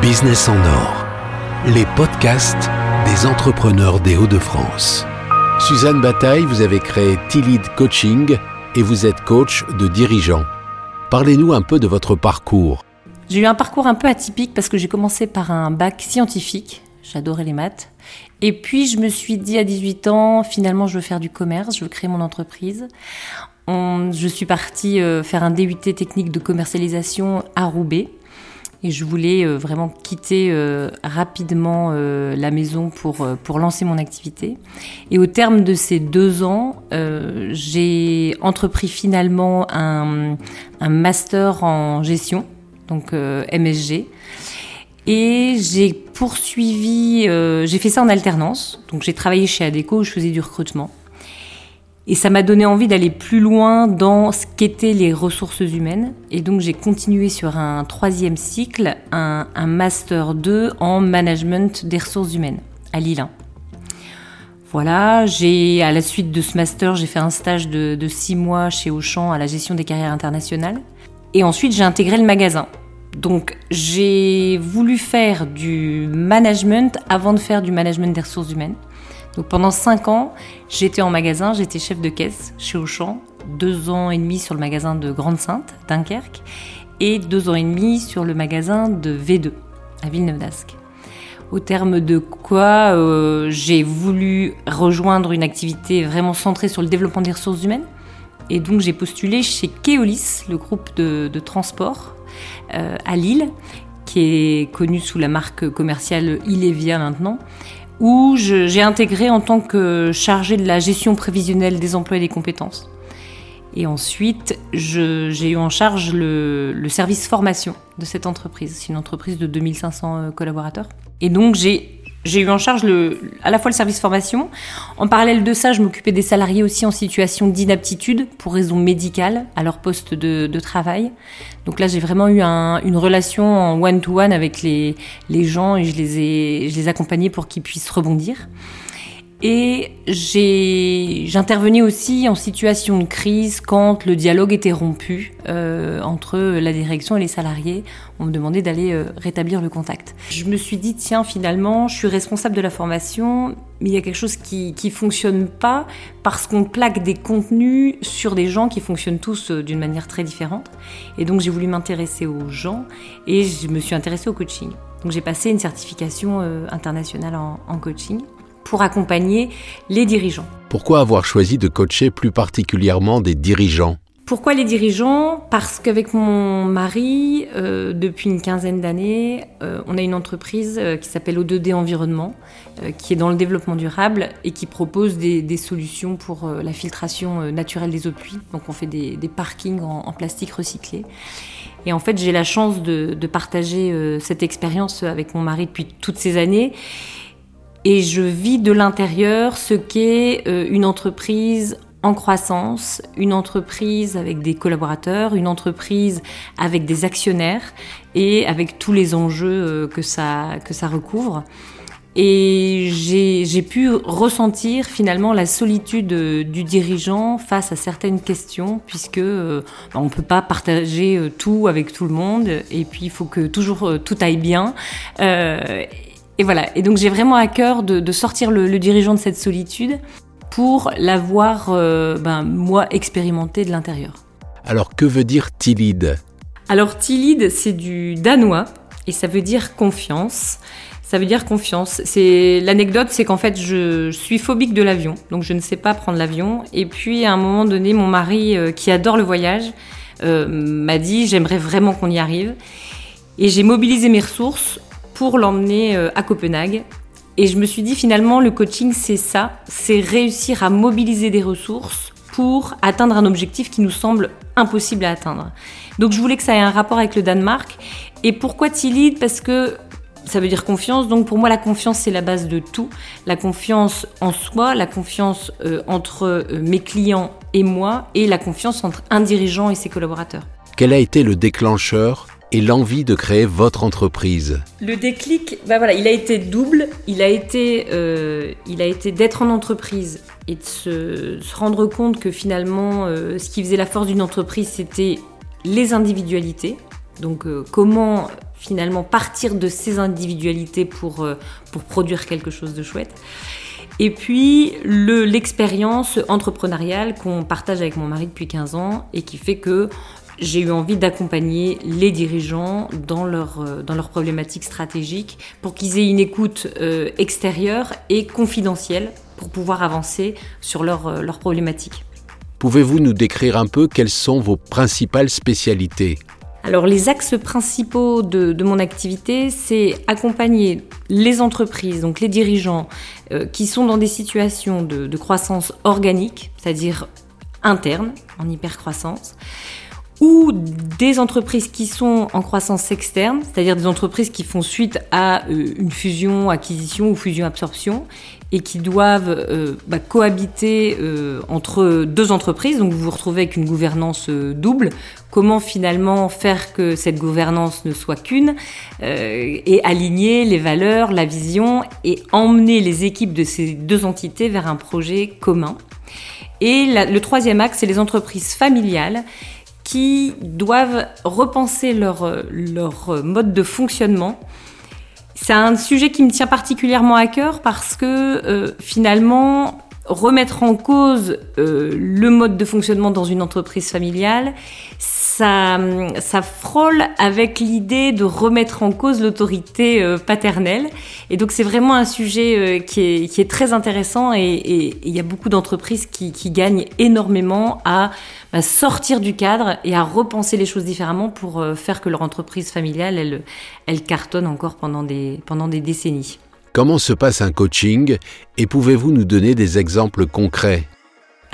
Business en or, les podcasts des entrepreneurs des Hauts-de-France. Suzanne Bataille, vous avez créé T-Lead Coaching et vous êtes coach de dirigeants. Parlez-nous un peu de votre parcours. J'ai eu un parcours un peu atypique parce que j'ai commencé par un bac scientifique. J'adorais les maths. Et puis je me suis dit à 18 ans, finalement je veux faire du commerce, je veux créer mon entreprise. je suis partie euh, faire un DUT technique de commercialisation à Roubaix. Et je voulais euh, vraiment quitter euh, rapidement la maison pour, pour lancer mon activité. Et au terme de ces deux ans, j'ai entrepris finalement un, un master en gestion donc euh, MSG. Et j'ai poursuivi, euh, j'ai fait ça en alternance. Donc j'ai travaillé chez Adeco où je faisais du recrutement. Et ça m'a donné envie d'aller plus loin dans ce qu'étaient les ressources humaines. Et donc j'ai continué sur un troisième cycle, un, master 2 en management des ressources humaines à Lille Voilà, j'ai à la suite de ce master, j'ai fait un stage de, de six mois chez Auchan à la gestion des carrières internationales. Et ensuite, j'ai intégré le magasin. Donc, j'ai voulu faire du management avant de faire du management des ressources humaines. Donc, pendant cinq ans, j'étais en magasin, j'étais chef de caisse chez Auchan, deux ans et demi sur le magasin de Grande-Sainte, Dunkerque, et deux ans et demi sur le magasin de V2, à Villeneuve d'Ascq. Au terme de quoi euh, j'ai voulu rejoindre une activité vraiment centrée sur le développement des ressources humaines. Et donc j'ai postulé chez Keolis, le groupe de, transport euh, à Lille, qui est connu sous la marque commerciale Ilevia maintenant, où j'ai intégré en tant que chargé de la gestion prévisionnelle des emplois et des compétences. Et ensuite, j'ai eu en charge le, le, service formation de cette entreprise. C'est une entreprise de 2500 euh, collaborateurs. Et donc, j'ai j'ai eu en charge le, à la fois le service formation. En parallèle de ça, je m'occupais des salariés aussi en situation d'inaptitude pour raison médicale à leur poste de, de travail. Donc là, j'ai vraiment eu un, une relation en one-to-one avec les, les gens et je les ai, je les accompagnais pour qu'ils puissent rebondir. Et j'intervenais aussi en situation de crise quand le dialogue était rompu euh, entre la direction et les salariés. On me demandait d'aller euh, rétablir le contact. Je me suis dit, tiens, finalement, je suis responsable de la formation, mais il y a quelque chose qui ne fonctionne pas parce qu'on plaque des contenus sur des gens qui fonctionnent tous euh, d'une manière très différente. Et donc, j'ai voulu m'intéresser aux gens et je me suis intéressée au coaching. Donc, j'ai passé une certification internationale en, en coaching pour accompagner les dirigeants. Pourquoi avoir choisi de coacher plus particulièrement des dirigeants? Pourquoi les dirigeants? Parce qu'avec mon mari, euh, depuis une quinzaine d'années, euh, on a une entreprise euh, qui s'appelle O2D Environnement, qui est dans le développement durable et qui propose des, solutions pour la filtration naturelle des eaux de pluie. Donc on fait des, parkings en, plastique recyclé. Et en fait, j'ai la chance de, de partager cette expérience avec mon mari depuis toutes ces années et je vis de l'intérieur ce qu'est euh, une entreprise en croissance, une entreprise avec des collaborateurs, une entreprise avec des actionnaires et avec tous les enjeux euh, que ça, que ça recouvre. Et j'ai pu ressentir finalement la solitude euh, du dirigeant face à certaines questions, puisque bah, on ne peut pas partager tout avec tout le monde, et puis il faut que toujours tout aille bien. Et voilà. Et donc j'ai vraiment à cœur de, sortir le, dirigeant de cette solitude pour l'avoir, euh, ben, moi, expérimenté de l'intérieur. Alors que veut dire Tilid Alors Tilid, c'est du danois et ça veut dire confiance. Ça veut dire confiance. C'est l'anecdote, c'est qu'en fait, je, suis phobique de l'avion, donc je ne sais pas prendre l'avion. Et puis à un moment donné, mon mari, euh, qui adore le voyage, euh, m'a dit j'aimerais vraiment qu'on y arrive. Et j'ai mobilisé mes ressources pour l'emmener euh, à Copenhague. Et je me suis dit finalement, le coaching, c'est ça, c'est réussir à mobiliser des ressources pour atteindre un objectif qui nous semble impossible à atteindre. Donc je voulais que ça ait un rapport avec le Danemark. Et pourquoi Tilid Parce que ça veut dire confiance. Donc pour moi, la confiance, c'est la base de tout. La confiance en soi, la confiance euh, entre euh, mes clients et moi, et la confiance entre un dirigeant et ses collaborateurs. Quel a été le déclencheur et l'envie de créer votre entreprise Le déclic, bah voilà, il a été double. Il a été, euh, été d'être en entreprise et de se, rendre compte que finalement, euh, ce qui faisait la force d'une entreprise, c'était les individualités. Donc comment finalement partir de ces individualités pour, pour produire quelque chose de chouette. Et puis l'expérience entrepreneuriale qu'on partage avec mon mari depuis 15 ans et qui fait que j'ai eu envie d'accompagner les dirigeants dans, leur, euh, dans leurs problématiques stratégiques pour qu'ils aient une écoute euh, extérieure et confidentielle pour pouvoir avancer sur leurs euh, problématiques. Pouvez-vous nous décrire un peu quelles sont vos principales spécialités? Alors les axes principaux de, mon activité, c'est accompagner les entreprises, donc les dirigeants, qui sont dans des situations de, de croissance organique, c'est-à-dire interne, en hypercroissance, ou des entreprises qui sont en croissance externe, c'est-à-dire des entreprises qui font suite à euh, une fusion, acquisition ou fusion-absorption et qui doivent euh, bah, cohabiter euh, entre deux entreprises. Donc vous vous retrouvez avec une gouvernance double. Comment finalement faire que cette gouvernance ne soit qu'une et aligner les valeurs, la vision et emmener les équipes de ces deux entités vers un projet commun? Et le troisième axe, c'est les entreprises familiales doivent repenser leur, leur mode de fonctionnement. C'est un sujet qui me tient particulièrement à cœur parce que euh, finalement, remettre en cause euh, le mode de fonctionnement dans une entreprise familiale, ça, frôle avec l'idée de remettre en cause l'autorité euh, paternelle. Et donc c'est vraiment un sujet euh, qui, est, très intéressant et il y a beaucoup d'entreprises qui, gagnent énormément à bah, sortir du cadre et à repenser les choses différemment pour faire que leur entreprise familiale, elle, cartonne encore pendant des décennies. Comment se passe un coaching et pouvez-vous nous donner des exemples concrets?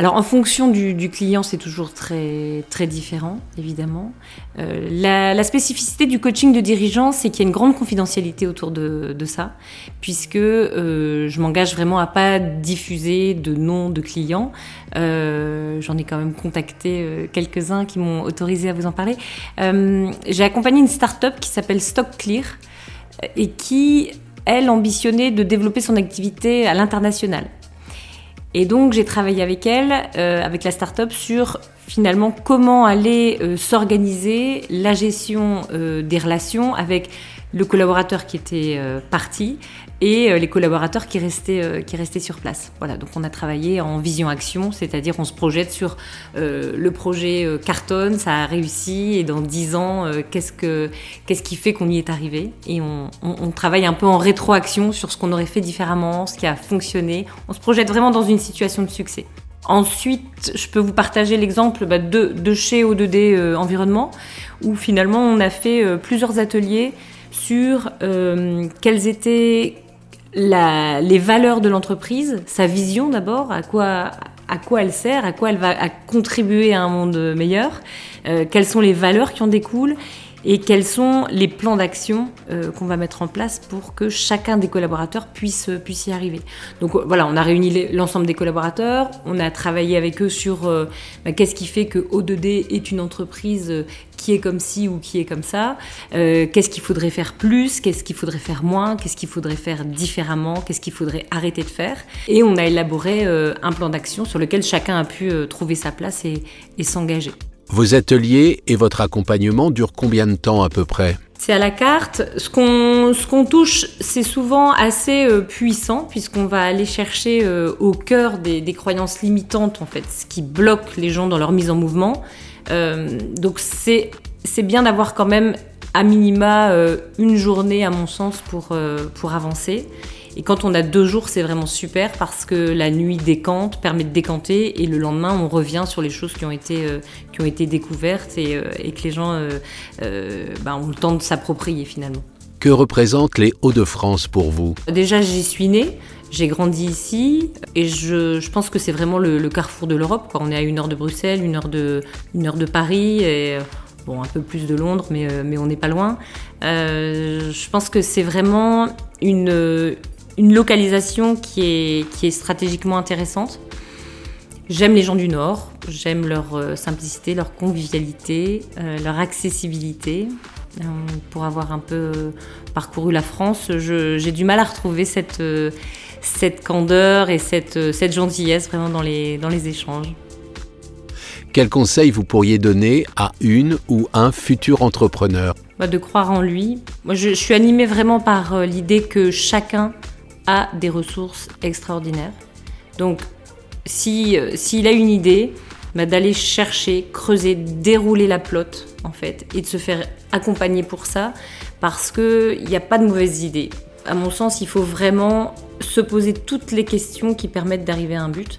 Alors en fonction du, client, c'est toujours très très différent, évidemment. Euh, la, spécificité du coaching de dirigeant, c'est qu'il y a une grande confidentialité autour de, ça, puisque euh, je m'engage vraiment à pas diffuser de noms de clients. Euh, j'en ai quand même contacté quelques-uns qui m'ont autorisé à vous en parler. J'ai accompagné une start-up qui s'appelle Stock Clear et qui elle, ambitionnait de développer son activité à l'international. Et donc, j'ai travaillé avec elle, euh, avec la start-up, sur finalement comment aller euh, s'organiser la gestion euh, des relations avec le collaborateur qui était parti et les collaborateurs qui restaient, qui restaient sur place. Voilà, donc on a travaillé en vision-action, c'est-à-dire on se projette sur le projet cartonne, ça a réussi, et dans dix ans, qu'est-ce, que, qu'est-ce qui fait qu'on y est arrivé Et on, on, travaille un peu en rétroaction sur ce qu'on aurait fait différemment, ce qui a fonctionné. On se projette vraiment dans une situation de succès. Ensuite, je peux vous partager l'exemple bah, de, chez O2D euh, Environnement, où finalement on a fait euh, plusieurs ateliers sur euh, quelles étaient les valeurs de l'entreprise, sa vision d'abord, à quoi, à quoi elle sert, à quoi elle va contribuer à un monde meilleur, quelles sont les valeurs qui en découlent et quels sont les plans d'action euh, qu'on va mettre en place pour que chacun des collaborateurs puisse, puisse y arriver. Donc euh, voilà, on a réuni l'ensemble des collaborateurs, on a travaillé avec eux sur euh, bah, qu'est-ce qui fait que O2D est une entreprise qui est comme ci ou qui est comme ça, qu'est-ce qu'il faudrait faire plus, qu'est-ce qu'il faudrait faire moins, qu'est-ce qu'il faudrait faire différemment, qu'est-ce qu'il faudrait arrêter de faire. Et on a élaboré un plan d'action sur lequel chacun a pu trouver sa place et s'engager. Vos ateliers et votre accompagnement durent combien de temps à peu près? C'est à la carte. Ce qu'on ce qu'on touche, c'est souvent assez euh, puissant puisqu'on va aller chercher euh, au cœur des, des, croyances limitantes en fait, ce qui bloque les gens dans leur mise en mouvement. Euh, donc c'est c'est bien d'avoir quand même à minima une journée à mon sens pour pour avancer. Et quand on a deux jours, c'est vraiment super parce que la nuit décante, permet de décanter et le lendemain, on revient sur les choses qui ont été, euh, qui ont été découvertes et, euh, que les gens euh, bah, ont le temps de s'approprier finalement. Que représentent les Hauts-de-France pour vous? Déjà, j'y suis née. J'ai grandi ici et je, pense que c'est vraiment le, carrefour de l'Europe. On est à une heure de Bruxelles, une heure de, une heure de Paris et bon, un peu plus de Londres, mais, mais on n'est pas loin. je pense que c'est vraiment une, une localisation qui est, qui est stratégiquement intéressante. J'aime les gens du Nord, j'aime leur euh, simplicité, leur convivialité, euh, leur accessibilité. Euh, pour avoir un peu parcouru la France, j'ai du mal à retrouver cette, cette candeur et cette, cette gentillesse vraiment dans les, dans les échanges. Quel conseil vous pourriez donner à une ou un futur entrepreneur? Bah, De croire en lui. Moi, je, suis animée vraiment par l'idée que chacun a des ressources extraordinaires. Donc, si, euh, s'il a une idée, bah, d'aller chercher, creuser, dérouler la plotte, en fait, et de se faire accompagner pour ça, parce qu'il n'y a pas de mauvaises idées. À mon sens, il faut vraiment se poser toutes les questions qui permettent d'arriver à un but.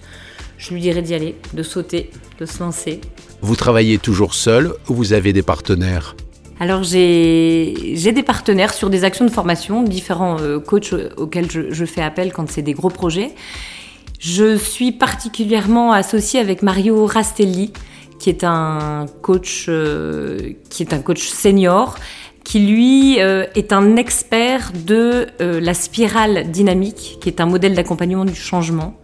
Je lui dirais d'y aller, de sauter, de se lancer. Vous travaillez toujours seul ou vous avez des partenaires? Alors j'ai des partenaires sur des actions de formation, différents euh, coachs auxquels je, je fais appel quand c'est des gros projets. Je suis particulièrement associée avec Mario Rastelli, qui est un coach, euh, qui est un coach senior, qui lui euh, est un expert de euh, la spirale dynamique, qui est un modèle d'accompagnement du changement.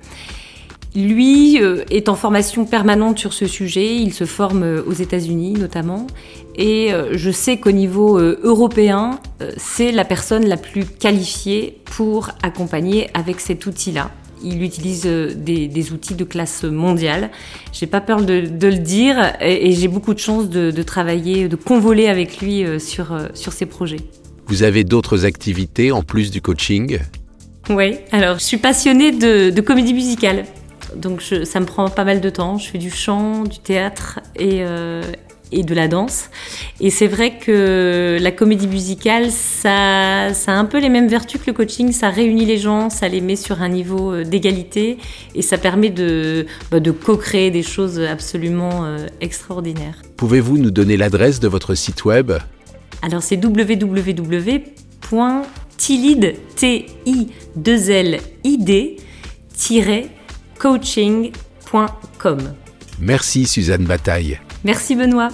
Lui est en formation permanente sur ce sujet, il se forme aux États-Unis notamment, et je sais qu'au niveau européen, c'est la personne la plus qualifiée pour accompagner avec cet outil-là il utilise euh, des, outils de classe mondiale. J'ai pas peur de, le dire et, j'ai beaucoup de chance de, travailler, de convoler avec lui euh, sur, euh, sur ses projets. Vous avez d'autres activités en plus du coaching? Oui, alors je suis passionnée de, comédie musicale. Donc ça me prend pas mal de temps. Je fais du chant, du théâtre et, et de la danse. Et c'est vrai que la comédie musicale, ça, ça a un peu les mêmes vertus que le coaching. Ça réunit les gens, ça les met sur un niveau euh, d'égalité et ça permet de, bah, de co-créer des choses absolument euh, extraordinaires. Pouvez-vous nous donner l'adresse de votre site web? Alors c'est www.tilid-coaching.com. Merci Suzanne Bataille. Merci Benoît.